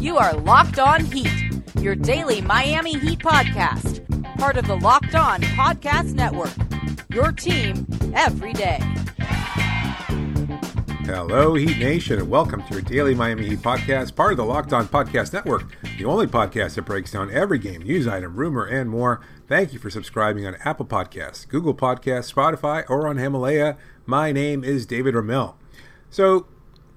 You are Locked On Heat, your daily Miami Heat podcast, part of the Locked On Podcast Network. Your team every day. Hello, Heat Nation, and welcome to your daily Miami Heat podcast, part of the Locked On Podcast Network, the only podcast that breaks down every game, news item, rumor, and more. Thank you for subscribing on Apple Podcasts, Google Podcasts, Spotify, or on Himalaya. My name is David Ramil. So,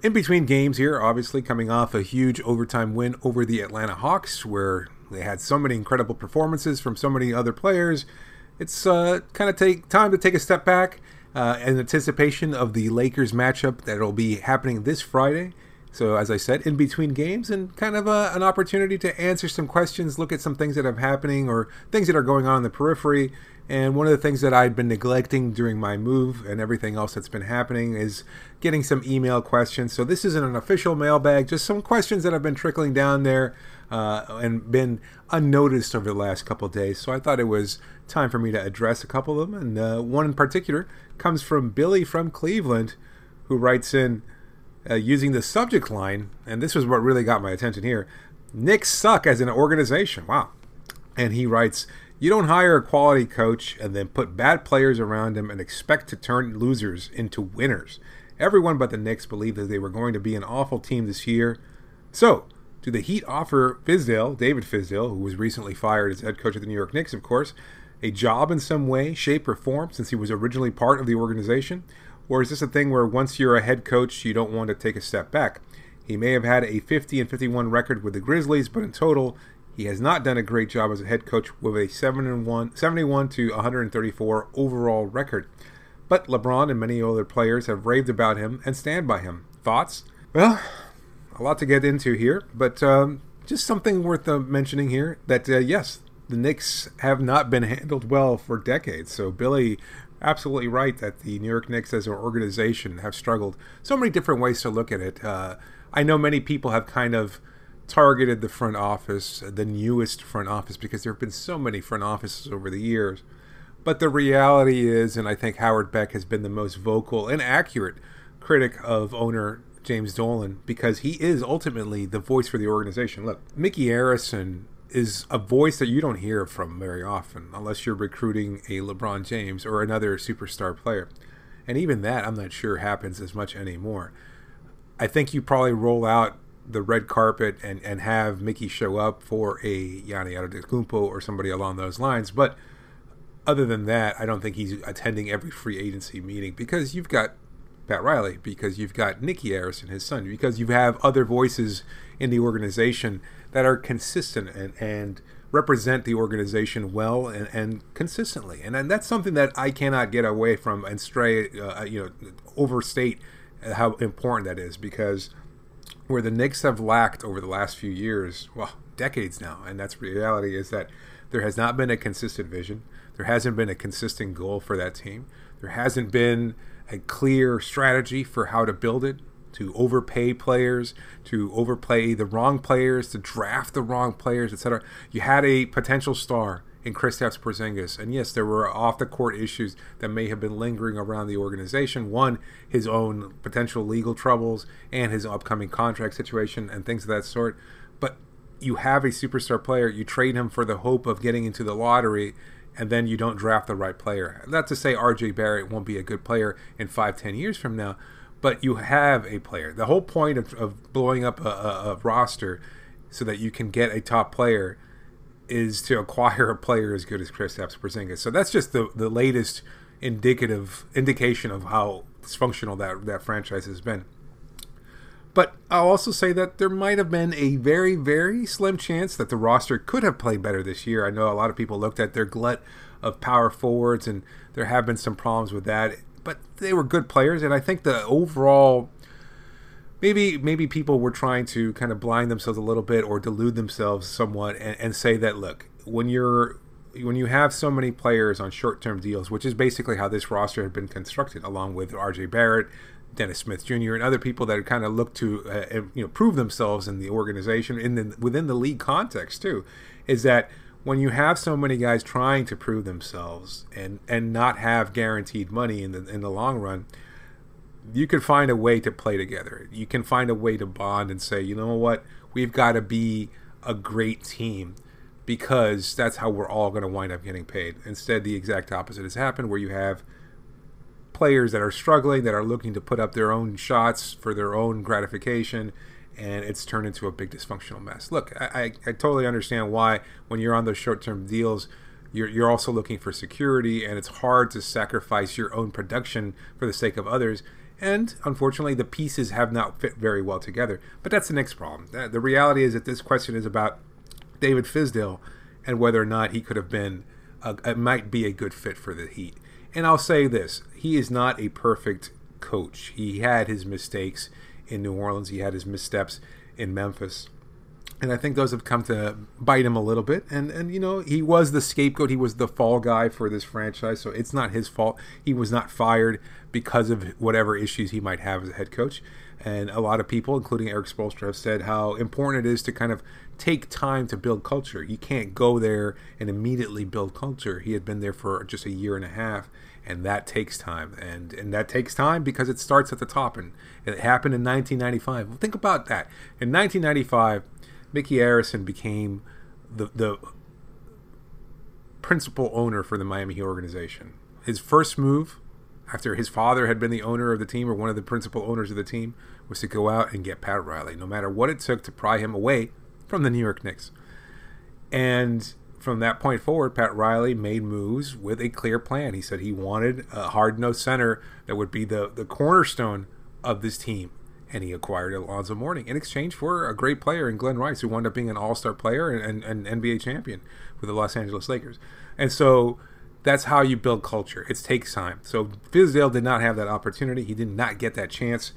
in between games here, obviously coming off a huge overtime win over the Atlanta Hawks, where they had so many incredible performances from so many other players. It's uh, kind of take time to take a step back uh, in anticipation of the Lakers matchup that'll be happening this Friday. So, as I said, in between games, and kind of a, an opportunity to answer some questions, look at some things that are happening or things that are going on in the periphery, and one of the things that I'd been neglecting during my move and everything else that's been happening is getting some email questions. So this isn't an official mailbag, just some questions that have been trickling down there uh, and been unnoticed over the last couple days. So I thought it was time for me to address a couple of them. And uh, one in particular comes from Billy from Cleveland, who writes in uh, using the subject line, and this was what really got my attention here. Knicks suck as an organization. Wow. And he writes, you don't hire a quality coach and then put bad players around him and expect to turn losers into winners. Everyone but the Knicks believed that they were going to be an awful team this year. So, do the Heat offer Fizdale, David Fizdale, who was recently fired as head coach of the New York Knicks, of course, a job in some way, shape, or form since he was originally part of the organization? Or is this a thing where once you're a head coach, you don't want to take a step back? He may have had a 50 and 51 record with the Grizzlies, but in total, he has not done a great job as a head coach with a 7 and 1, 71 to 134 overall record. But LeBron and many other players have raved about him and stand by him. Thoughts? Well, a lot to get into here, but um, just something worth uh, mentioning here that uh, yes, the Knicks have not been handled well for decades. So Billy absolutely right that the New York Knicks as an organization have struggled. So many different ways to look at it. Uh, I know many people have kind of targeted the front office, the newest front office, because there have been so many front offices over the years. But the reality is, and I think Howard Beck has been the most vocal and accurate critic of owner James Dolan because he is ultimately the voice for the organization. Look, Micky Arison is a voice that you don't hear from very often unless you're recruiting a LeBron James or another superstar player. And even that, I'm not sure happens as much anymore. I think you probably roll out the red carpet and, and have Micky show up for a Yanni Antetokounmpo or somebody along those lines. But other than that, I don't think he's attending every free agency meeting because you've got Pat Riley, because you've got Nicky Arison, his son, because you have other voices in the organization that are consistent and, and represent the organization well and, and consistently. And, and that's something that I cannot get away from and stray, uh, you know, overstate how important that is because – where the Knicks have lacked over the last few years, well, decades now, and that's reality, is that there has not been a consistent vision. There hasn't been a consistent goal for that team. There hasn't been a clear strategy for how to build it, to overpay players, to overplay the wrong players, to draft the wrong players, etc. You had a potential star in Kristaps Porzingis. And yes, there were off the court issues that may have been lingering around the organization. One, his own potential legal troubles and his upcoming contract situation and things of that sort. But you have a superstar player, you trade him for the hope of getting into the lottery, and then you don't draft the right player. Not to say RJ Barrett won't be a good player in five, ten years from now, but you have a player. The whole point of, of blowing up a, a, a roster so that you can get a top player – is to acquire a player as good as Kristaps Porzingis. So that's just the the latest indicative indication of how dysfunctional that that franchise has been. But I'll also say that there might have been a very, very slim chance that the roster could have played better this year. I know a lot of people looked at their glut of power forwards, and there have been some problems with that. But they were good players, and I think the overall maybe maybe people were trying to kind of blind themselves a little bit or delude themselves somewhat and, and say that look when you're when you have so many players on short-term deals which is basically how this roster had been constructed along with rj barrett dennis smith jr and other people that kind of look to uh, you know prove themselves in the organization in the within the league context too is that when you have so many guys trying to prove themselves and and not have guaranteed money in the in the long run you can find a way to play together. You can find a way to bond and say, you know what, we've got to be a great team because that's how we're all going to wind up getting paid. Instead, the exact opposite has happened where you have players that are struggling, that are looking to put up their own shots for their own gratification, and it's turned into a big dysfunctional mess. Look, I, I, I totally understand why when you're on those short term deals, you're, you're also looking for security, and it's hard to sacrifice your own production for the sake of others. And unfortunately, the pieces have not fit very well together. But that's the next problem. The reality is that this question is about David Fizdale and whether or not he could have been, it might be a good fit for the Heat. And I'll say this he is not a perfect coach. He had his mistakes in New Orleans, he had his missteps in Memphis. And I think those have come to bite him a little bit. And, and, you know, he was the scapegoat. He was the fall guy for this franchise. So it's not his fault. He was not fired because of whatever issues he might have as a head coach. And a lot of people, including Erik Spoelstra, have said how important it is to kind of take time to build culture. You can't go there and immediately build culture. He had been there for just a year and a half, and that takes time. And and that takes time because it starts at the top. And it happened in 1995. Well, think about that. In 1995, Micky Arison became the the principal owner for the Miami Heat organization. His first move after his father had been the owner of the team or one of the principal owners of the team was to go out and get Pat Riley, no matter what it took to pry him away from the New York Knicks. And from that point forward, Pat Riley made moves with a clear plan. He said he wanted a hard nosed center that would be the, the cornerstone of this team. And he acquired Alonzo Mourning in exchange for a great player in Glen Rice, who wound up being an all star player and, and, and NBA champion for the Los Angeles Lakers. And so that's how you build culture. It takes time. So Fizdale did not have that opportunity. He did not get that chance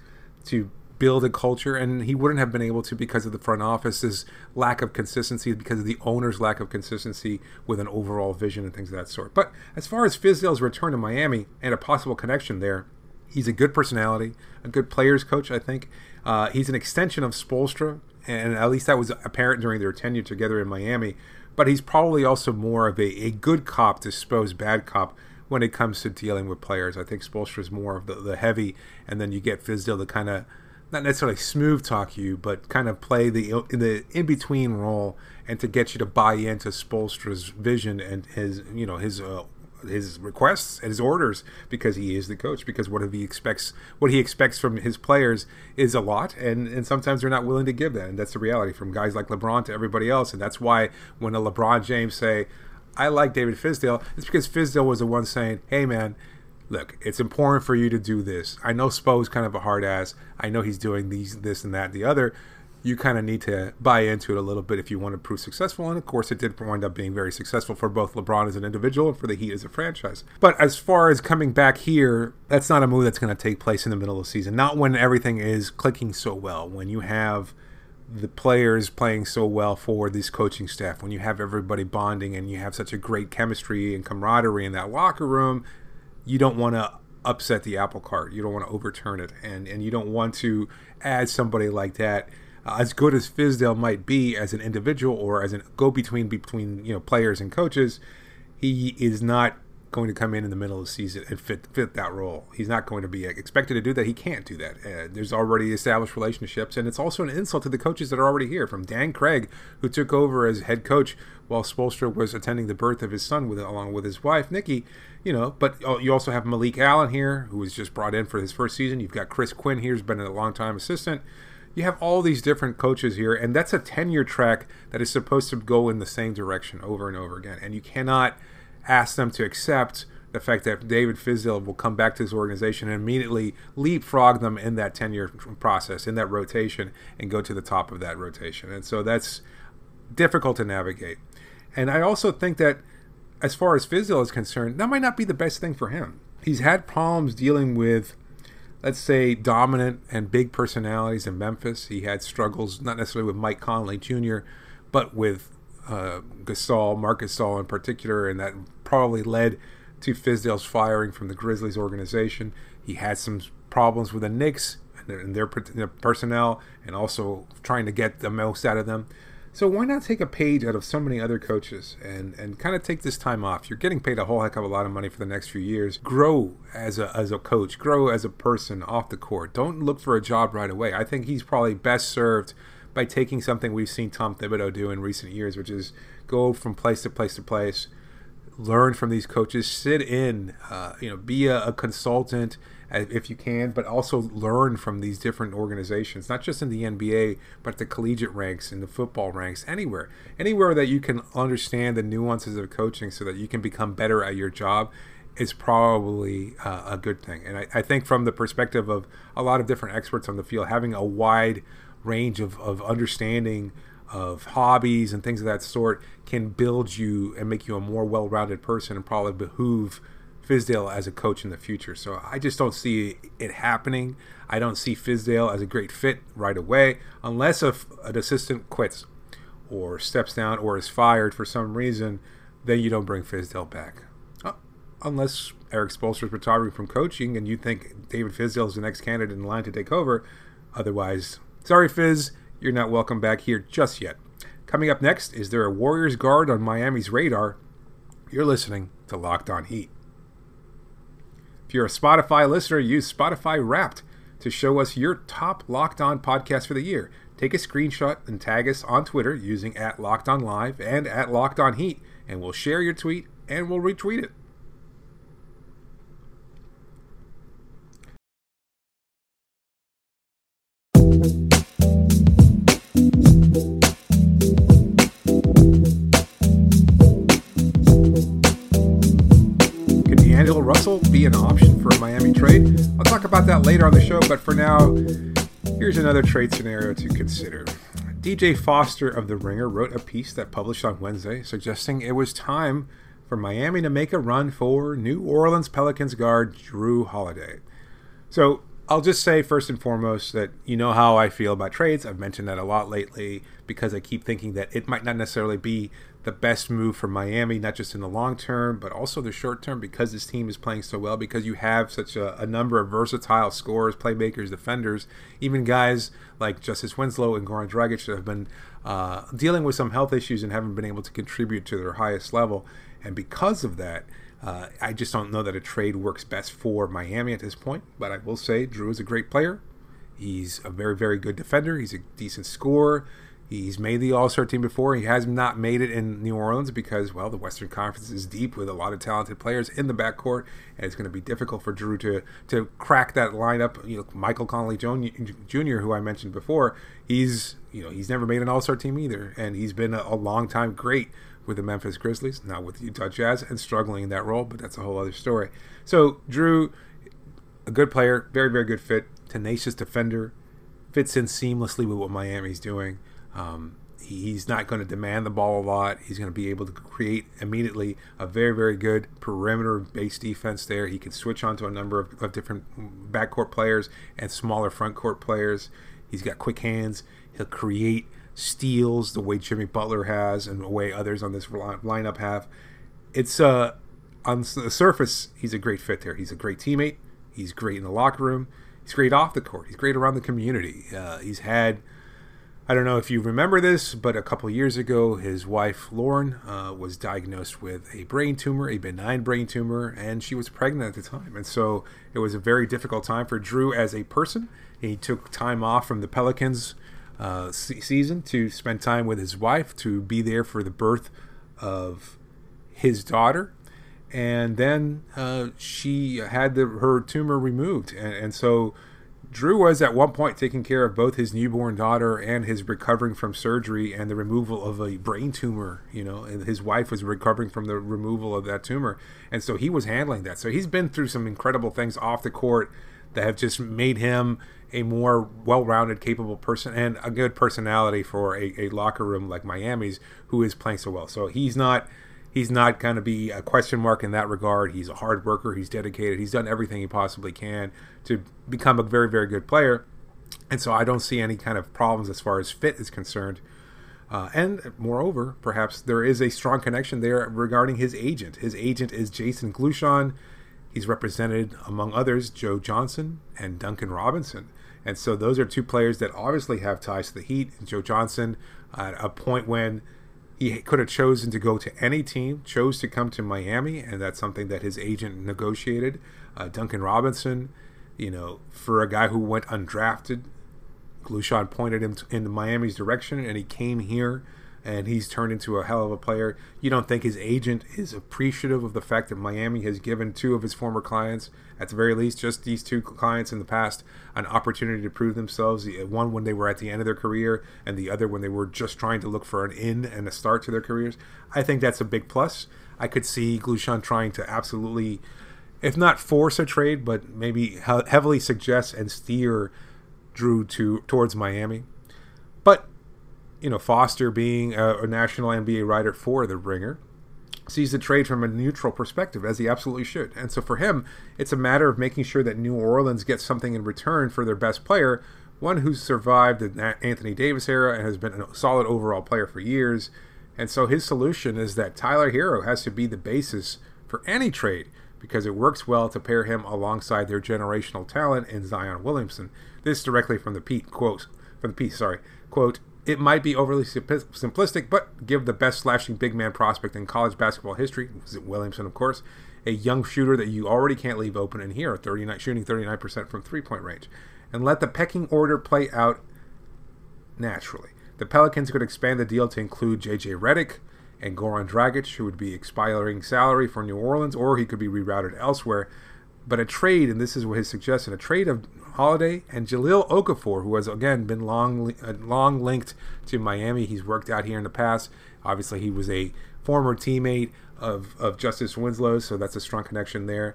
to build a culture, and he wouldn't have been able to because of the front office's lack of consistency, because of the owner's lack of consistency with an overall vision and things of that sort. But as far as Fizdale's return to Miami and a possible connection there, he's a good personality, a good players coach, I think. Uh, he's an extension of Spoelstra, and at least that was apparent during their tenure together in Miami. But he's probably also more of a, a good cop to Spo's bad cop when it comes to dealing with players. I think Spoelstra is more of the, the heavy, and then you get Fizdale to kind of not necessarily smooth talk you, but kind of play the the in between role and to get you to buy into Spoelstra's vision and his you know his uh, his requests and his orders because he is the coach because what he expects what he expects from his players is a lot and and sometimes they're not willing to give that and that's the reality from guys like LeBron to everybody else and that's why when a LeBron James say I like David Fizdale it's because Fizdale was the one saying hey man look, it's important for you to do this. I know Spo's kind of a hard ass. I know he's doing these, this, and that, and the other. You kind of need to buy into it a little bit if you want to prove successful. And of course, it did wind up being very successful for both LeBron as an individual and for the Heat as a franchise. But as far as coming back here, that's not a move that's going to take place in the middle of the season. Not when everything is clicking so well. When you have the players playing so well for this coaching staff, when you have everybody bonding and you have such a great chemistry and camaraderie in that locker room, you don't want to upset the apple cart. You don't want to overturn it, and and you don't want to add somebody like that. Uh, as good as Fizdale might be as an individual or as a go between you know players and coaches, he is not going to come in in the middle of the season and fit fit that role. He's not going to be expected to do that. He can't do that. Uh, there's already established relationships, and it's also an insult to the coaches that are already here. From Dan Craig, who took over as head coach while Spoelstra was attending the birth of his son with along with his wife Nikki. You know, but uh, you also have Malik Allen here, who was just brought in for his first season. You've got Chris Quinn here, who's been a long time assistant. You have all these different coaches here, and that's a 10 year track that is supposed to go in the same direction over and over again. And you cannot ask them to accept the fact that David Fizdale will come back to his organization and immediately leapfrog them in that 10 year process, in that rotation, and go to the top of that rotation. And so that's difficult to navigate. And I also think that as far as Fizdale is concerned, that might not be the best thing for him. He's had problems dealing with, let's say, dominant and big personalities in Memphis. He had struggles, not necessarily with Mike Conley Jr., but with uh, Gasol, Marc Gasol in particular, and that probably led to Fizdale's firing from the Grizzlies organization. He had some problems with the Knicks and their, and their, their personnel, and also trying to get the most out of them. So why not take a page out of so many other coaches and, and kind of take this time off? You're getting paid a whole heck of a lot of money for the next few years. Grow as a, as a coach, grow as a person off the court. Don't look for a job right away. I think he's probably best served by taking something we've seen Tom Thibodeau do in recent years, which is go from place to place to place, learn from these coaches, sit in, uh, you know, be a, a consultant if you can, but also learn from these different organizations, not just in the NBA, but the collegiate ranks, in the football ranks, anywhere. Anywhere that you can understand the nuances of coaching so that you can become better at your job is probably uh, a good thing. And I, I, think from the perspective of a lot of different experts on the field, having a wide range of, of understanding of hobbies and things of that sort can build you and make you a more well-rounded person and probably behoove – Fizdale as a coach in the future. So I just don't see it happening. I don't see Fizdale as a great fit right away, unless a, an assistant quits or steps down or is fired for some reason. Then you don't bring Fizdale back, uh, unless Erik Spoelstra is retiring from coaching and you think David Fizdale is the next candidate in line to take over. Otherwise, sorry, Fizz, you're not welcome back here just yet. Coming up next, is there a Warriors guard on Miami's radar? You're listening to Locked On Heat. If you're a Spotify listener, use Spotify Wrapped to show us your top Locked On podcast for the year. Take a screenshot and tag us on Twitter using at Locked On Live and at Locked On Heat, and we'll share your tweet and we'll retweet it. An option for a Miami trade? I'll talk about that later on the show, but for now, here's another trade scenario to consider. DJ Foster of The Ringer wrote a piece that published on Wednesday suggesting it was time for Miami to make a run for New Orleans Pelicans guard Jrue Holiday. So I'll just say first and foremost that you know how I feel about trades. I've mentioned that a lot lately because I keep thinking that it might not necessarily be the best move for Miami, not just in the long term, but also the short term because this team is playing so well, because you have such a, a number of versatile scorers, playmakers, defenders, even guys like Justice Winslow and Goran Dragic that have been uh, dealing with some health issues and haven't been able to contribute to their highest level. And because of that, uh, I just don't know that a trade works best for Miami at this point. But I will say Jrue is a great player. He's a very, very good defender. He's a decent scorer. He's made the All Star team before. He has not made it in New Orleans because, well, the Western Conference is deep with a lot of talented players in the backcourt, and it's going to be difficult for Jrue to to crack that lineup. You know, Michael Conley Jr., who I mentioned before, he's you know he's never made an All Star team either, and he's been a, a long time great with the Memphis Grizzlies, not with the Utah Jazz, and struggling in that role. But that's a whole other story. So Jrue, a good player, very very good fit, tenacious defender, fits in seamlessly with what Miami's doing. Um, he's not going to demand the ball a lot. He's going to be able to create immediately a very, very good perimeter based defense there. He can switch onto a number of, of different backcourt players and smaller front court players. He's got quick hands. He'll create steals the way Jimmy Butler has and the way others on this lineup have. It's uh, on the surface, he's a great fit there. He's a great teammate. He's great in the locker room. He's great off the court. He's great around the community. Uh, he's had I don't know if you remember this, but a couple years ago, his wife Lauren uh, was diagnosed with a brain tumor, a benign brain tumor, and she was pregnant at the time. And so it was a very difficult time for Jrue as a person. He took time off from the Pelicans uh, season to spend time with his wife, to be there for the birth of his daughter. And then uh, she had the, her tumor removed. and, and so Jrue was at one point taking care of both his newborn daughter and his recovering from surgery and the removal of a brain tumor, you know, and his wife was recovering from the removal of that tumor. And so he was handling that. So he's been through some incredible things off the court that have just made him a more well-rounded, capable person and a good personality for a, a locker room like Miami's, who is playing so well. So he's not he's not going to be a question mark in that regard. He's a hard worker. He's dedicated. He's done everything he possibly can to become a very, very good player. And so I don't see any kind of problems as far as fit is concerned. Uh, and moreover, perhaps there is a strong connection there regarding his agent. His agent is Jason Glushon. He's represented, among others, Joe Johnson and Duncan Robinson. And so those are two players that obviously have ties to the Heat. Joe Johnson, at a point when he could have chosen to go to any team, chose to come to Miami, and that's something that his agent negotiated. Uh, Duncan Robinson, you know, for a guy who went undrafted, Glushon pointed him to, in Miami's direction, and he came here and he's turned into a hell of a player. You don't think his agent is appreciative of the fact that Miami has given two of his former clients, at the very least, just these two clients in the past, an opportunity to prove themselves? Uh, one when they were at the end of their career, and the other when they were just trying to look for an in and a start to their careers. I think that's a big plus. I could see Glushon trying to absolutely, if not force a trade, but maybe heavily suggest and steer Jrue to towards Miami. But you know, Foster being a, a, national NBA writer for The Ringer, sees the trade from a neutral perspective, as he absolutely should. And so for him, it's a matter of making sure that New Orleans gets something in return for their best player, one who's survived the Anthony Davis era and has been a solid overall player for years. And so his solution is that Tyler Herro has to be the basis for any trade because it works well to pair him alongside their generational talent in Zion Williamson. This directly from the Pete quote from the piece, sorry. Quote, it might be overly simplistic, but give the best slashing big man prospect in college basketball history, Williamson, of course, a young shooter that you already can't leave open in here, 39, shooting 39% from three point range. And let the pecking order play out naturally. The Pelicans could expand the deal to include J.J. Redick and Goran Dragic, who would be expiring salary for New Orleans, or he could be rerouted elsewhere. But a trade, and this is what his suggestion, a trade of Holiday and Jahlil Okafor, who has again been long uh, long linked to Miami. He's worked out here in the past. Obviously, he was a former teammate of, of Justice Winslow, so that's a strong connection there.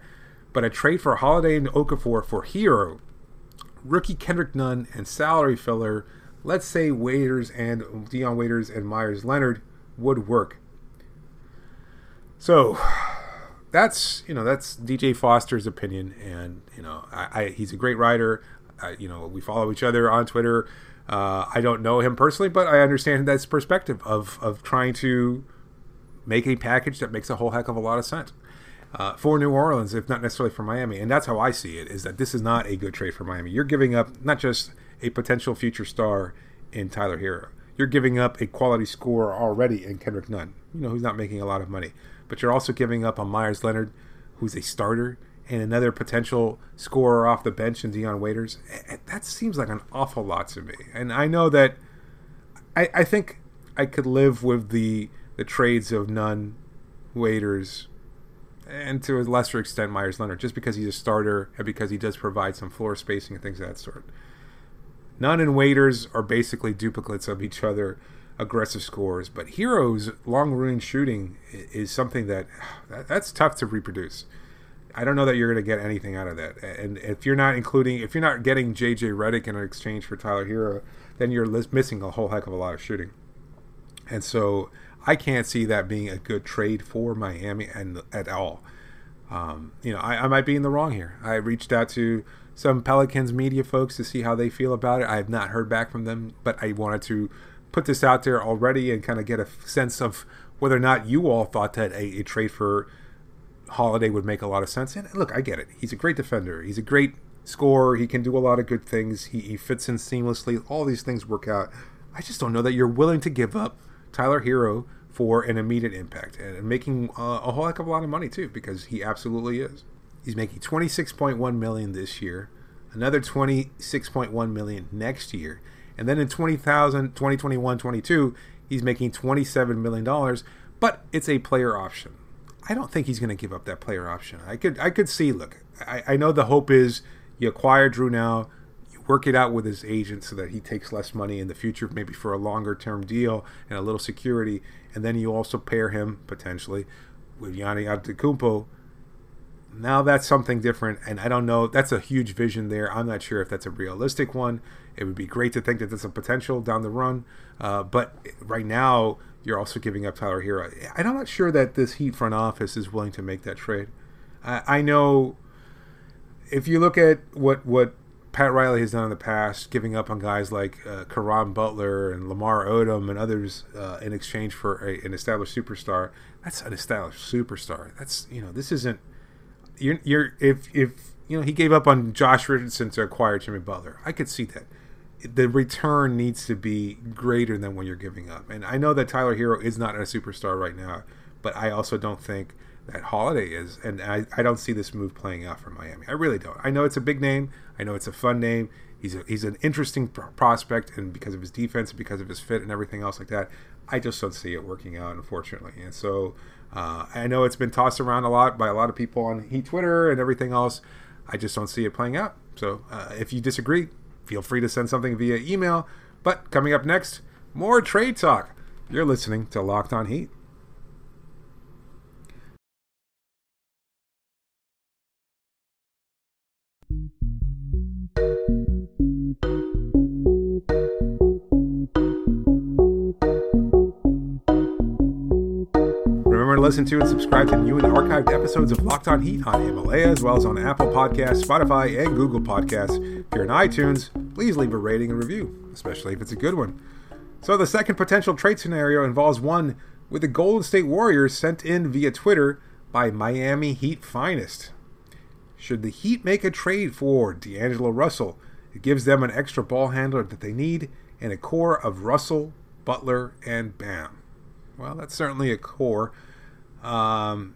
But a trade for Holiday and Okafor for Herro, rookie Kendrick Nunn, and salary filler, let's say Waiters and Dion Waiters and Meyers Leonard would work. So that's you know that's DJ Foster's opinion, and you know I, I he's a great writer. I, you know we follow each other on Twitter. Uh, I don't know him personally, but I understand that's perspective of of trying to make a package that makes a whole heck of a lot of sense uh, for New Orleans, if not necessarily for Miami. And that's how I see it: is that this is not a good trade for Miami. You're giving up not just a potential future star in Tyler Herro. You're giving up a quality scorer already in Kendrick Nunn. You know who's not making a lot of money but you're also giving up on Meyers Leonard, who's a starter, and another potential scorer off the bench in Dion Waiters. That seems like an awful lot to me. And I know that I, I think I could live with the the trades of Nunn, Waiters, and to a lesser extent Meyers Leonard, just because he's a starter and because he does provide some floor spacing and things of that sort. Nunn and Waiters are basically duplicates of each other aggressive scores. But Herro's long range shooting is something that that's tough to reproduce. I don't know that you're going to get anything out of that. And if you're not including, if you're not getting JJ Redick in exchange for Tyler Herro, then you're missing a whole heck of a lot of shooting. And so I can't see that being a good trade for Miami and at all. Um, you know, I, I might be in the wrong here. I reached out to some Pelicans media folks to see how they feel about it. I have not heard back from them, but I wanted to put this out there already and kind of get a sense of whether or not you all thought that a, a trade for Holiday would make a lot of sense. And look, I get it. He's a great defender. He's a great scorer. He can do a lot of good things. He, he fits in seamlessly. All these things work out. I just don't know that you're willing to give up Tyler Herro for an immediate impact and making uh, a whole heck of a lot of money too, because he absolutely is. He's making 26.1 million this year, another 26.1 million next year and then in 20,000, 2021, 22, he's making $27 million, but it's a player option. I don't think he's going to give up that player option. I could I could see, look, I, I know the hope is you acquire Jrue now, you work it out with his agent so that he takes less money in the future, maybe for a longer term deal and a little security, and then you also pair him potentially with Yanni Antetokounmpo now that's something different, and I don't know. That's a huge vision there. I'm not sure if that's a realistic one. It would be great to think that there's a potential down the run, uh, but right now you're also giving up Tyler Herro. I'm not sure that this Heat front office is willing to make that trade. I, I know if you look at what what Pat Riley has done in the past, giving up on guys like uh, Caron Butler and Lamar Odom and others uh, in exchange for a, an established superstar. That's an established superstar. That's you know this isn't you're, you're if if you know, he gave up on Josh Richardson to acquire Jimmy Butler. I could see that. The return needs to be greater than what you're giving up. And I know that Tyler Herro is not a superstar right now, but I also don't think that Holiday is. And I, I don't see this move playing out for Miami. I really don't. I know it's a big name. I know it's a fun name. He's a, he's an interesting prospect, and because of his defense, because of his fit, and everything else like that, I just don't see it working out, unfortunately. And so uh, I know it's been tossed around a lot by a lot of people on Heat Twitter and everything else. I just don't see it playing out. So uh, if you disagree, feel free to send something via email. But coming up next, more trade talk. You're listening to Locked On Heat. Remember to listen to and subscribe to new and archived episodes of Locked On Heat on Himalaya, as well as on Apple Podcasts, Spotify, and Google Podcasts. If you're in iTunes, please leave a rating and review, especially if it's a good one. So, the second potential trade scenario involves one with the Golden State Warriors sent in via Twitter by Miami Heat Finest. Should the Heat make a trade for D'Angelo Russell, it gives them an extra ball handler that they need and a core of Russell, Butler, and Bam. Well, that's certainly a core. Um,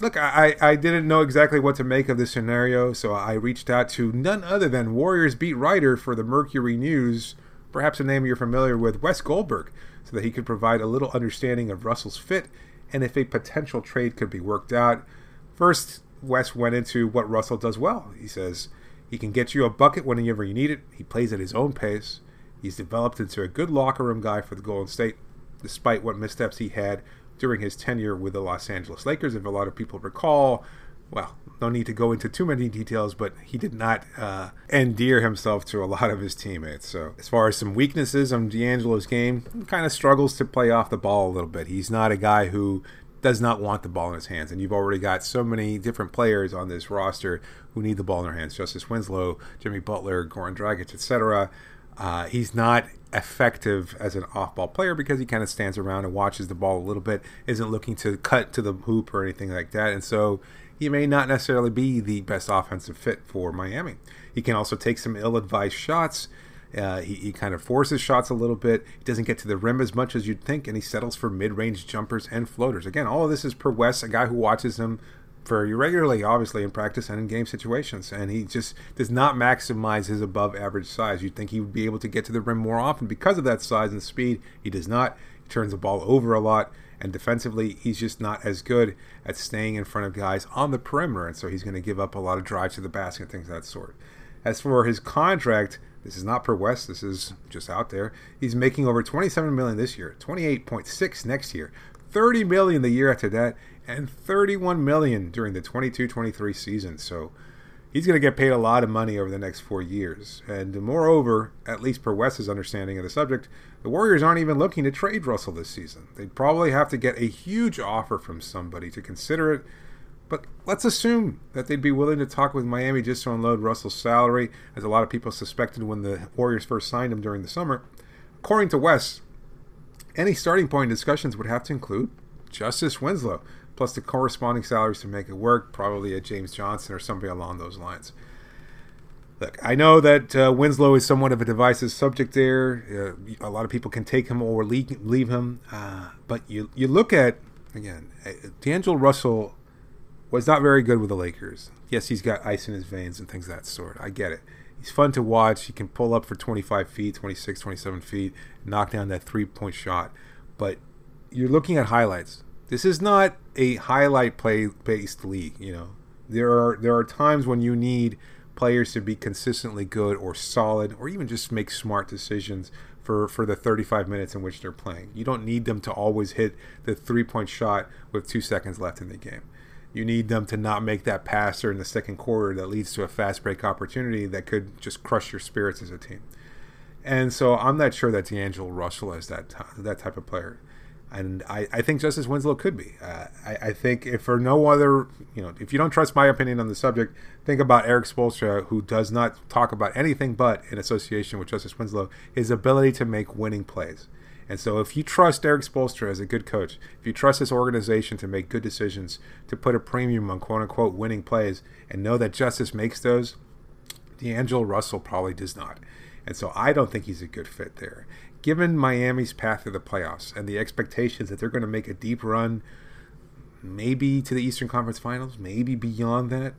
look, I, I didn't know exactly what to make of this scenario, so I reached out to none other than Warriors beat writer for the Mercury News, perhaps a name you're familiar with, Wes Goldberg, so that he could provide a little understanding of Russell's fit and if a potential trade could be worked out. First, Wes went into what Russell does well. He says he can get you a bucket whenever you need it. He plays at his own pace. He's developed into a good locker room guy for the Golden State, despite what missteps he had during his tenure with the Los Angeles Lakers. If a lot of people recall, well, no need to go into too many details, but he did not uh, endear himself to a lot of his teammates. So, as far as some weaknesses on D'Angelo's game, kind of struggles to play off the ball a little bit. He's not a guy who does not want the ball in his hands. And you've already got so many different players on this roster who need the ball in their hands. Justice Winslow, Jimmy Butler, Goran Dragic, etc. Uh, he's not effective as an off-ball player because he kind of stands around and watches the ball a little bit, isn't looking to cut to the hoop or anything like that, and so he may not necessarily be the best offensive fit for Miami. He can also take some ill-advised shots. Uh, he, he, kind of forces shots a little bit. He doesn't get to the rim as much as you'd think, and he settles for mid-range jumpers and floaters. Again, all of this is per Wes, a guy who watches him very regularly, obviously, in practice and in game situations. And he just does not maximize his above average size. You'd think he would be able to get to the rim more often because of that size and speed. He does not. He turns the ball over a lot. And defensively, he's just not as good at staying in front of guys on the perimeter. And so he's going to give up a lot of drives to the basket, and things of that sort. As for his contract, this is not per Wes. This is just out there. He's making over 27 million this year, 28.6 next year, 30 million the year after that, and 31 million during the 22-23 season. So he's going to get paid a lot of money over the next four years. And moreover, at least per Wes's understanding of the subject, the Warriors aren't even looking to trade Russell this season. They'd probably have to get a huge offer from somebody to consider it. But let's assume that they'd be willing to talk with Miami just to unload Russell's salary, as a lot of people suspected when the Warriors first signed him during the summer. According to Wes, any starting point discussions would have to include Justice Winslow, plus the corresponding salaries to make it work, probably a James Johnson or somebody along those lines. Look, I know that uh, Winslow is somewhat of a divisive subject there. Uh, a lot of people can take him or leave, leave him, uh, but you you look at again, uh, D'Angelo Russell was not very good with the Lakers. Yes, he's got ice in his veins and things of that sort. I get it. He's fun to watch. He can pull up for 25 feet, 26, 27 feet, knock down that three point shot. But you're looking at highlights. This is not a highlight play based league. You know, there are there are times when you need players to be consistently good or solid, or even just make smart decisions for for the 35 minutes in which they're playing. You don't need them to always hit the three point shot with two seconds left in the game. You need them to not make that passer in the second quarter that leads to a fast break opportunity that could just crush your spirits as a team. And so I'm not sure that D'Angelo Russell is that that type of player and I, I think Justice Winslow could be. Uh, I, I, think if for no other, you know, if you don't trust my opinion on the subject, think about Erik Spoelstra, who does not talk about anything but in association with Justice Winslow, his ability to make winning plays. And so, if you trust Erik Spoelstra as a good coach, if you trust this organization to make good decisions, to put a premium on quote unquote winning plays, and know that justice makes those, D'Angelo Russell probably does not. And so, I don't think he's a good fit there. Given Miami's path to the playoffs and the expectations that they're going to make a deep run, maybe to the Eastern Conference Finals, maybe beyond that,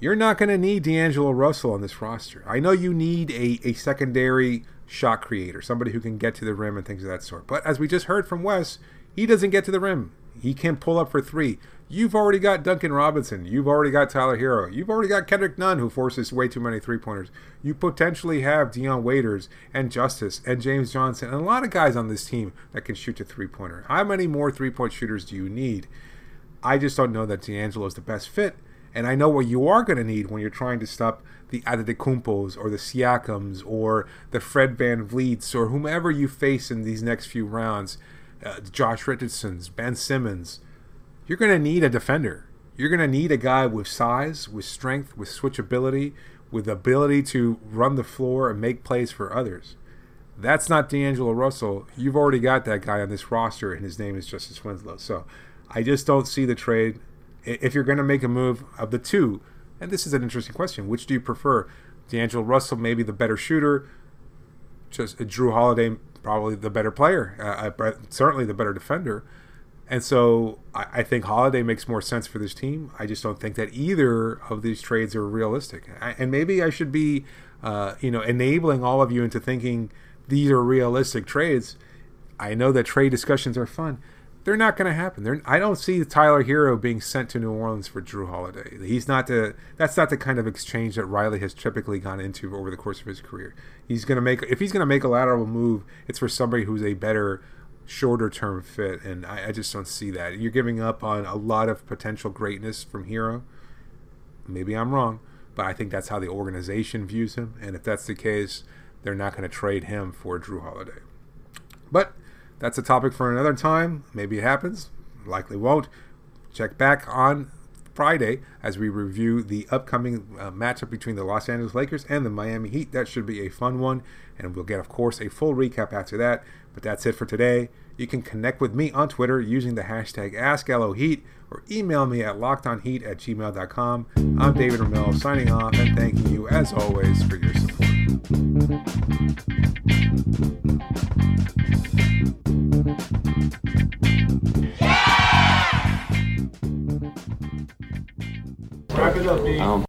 you're not going to need D'Angelo Russell on this roster. I know you need a, a secondary shot creator, somebody who can get to the rim and things of that sort. But as we just heard from Wes, he doesn't get to the rim. He can't pull up for three. You've already got Duncan Robinson. You've already got Tyler Herro. You've already got Kendrick Nunn, who forces way too many three pointers. You potentially have Dion Waiters and Justice and James Johnson and a lot of guys on this team that can shoot a three pointer. How many more three point shooters do you need? I just don't know that D'Angelo is the best fit. And I know what you are going to need when you're trying to stop the Antetokounmpos or the Siakams or the Fred VanVleets or whomever you face in these next few rounds, uh, Josh Richardson's, Ben Simmons. You're going to need a defender. You're going to need a guy with size, with strength, with switchability, with ability to run the floor and make plays for others. That's not D'Angelo Russell. You've already got that guy on this roster, and his name is Justice Winslow. So I just don't see the trade if you're going to make a move of the two, and this is an interesting question, which do you prefer? D'Angelo Russell, maybe the better shooter, just uh, Jrue Holiday, probably the better player, uh, uh certainly the better defender. And so I, I, think Holiday makes more sense for this team. I just don't think that either of these trades are realistic. I, and maybe I should be, uh, you know, enabling all of you into thinking these are realistic trades. I know that trade discussions are fun they're not going to happen. They're, I don't see Tyler Herro being sent to New Orleans for Jrue Holiday. He's not the. That's not the kind of exchange that Riley has typically gone into over the course of his career. He's going to make if he's going to make a lateral move, it's for somebody who's a better, shorter term fit, and I, I just don't see that. You're giving up on a lot of potential greatness from Herro. Maybe I'm wrong, but I think that's how the organization views him, and if that's the case, they're not going to trade him for Jrue Holiday. But that's a topic for another time. Maybe it happens. Likely won't. Check back on Friday as we review the upcoming uh, matchup between the Los Angeles Lakers and the Miami Heat. That should be a fun one, and we'll get, of course, a full recap after that. But that's it for today. You can connect with me on Twitter using the hashtag AskLOHeat or email me at lockedonheat at gmail.com. I'm David Ramil signing off and thanking you, as always, for your support. Yeah! Wrap it up, B. Um,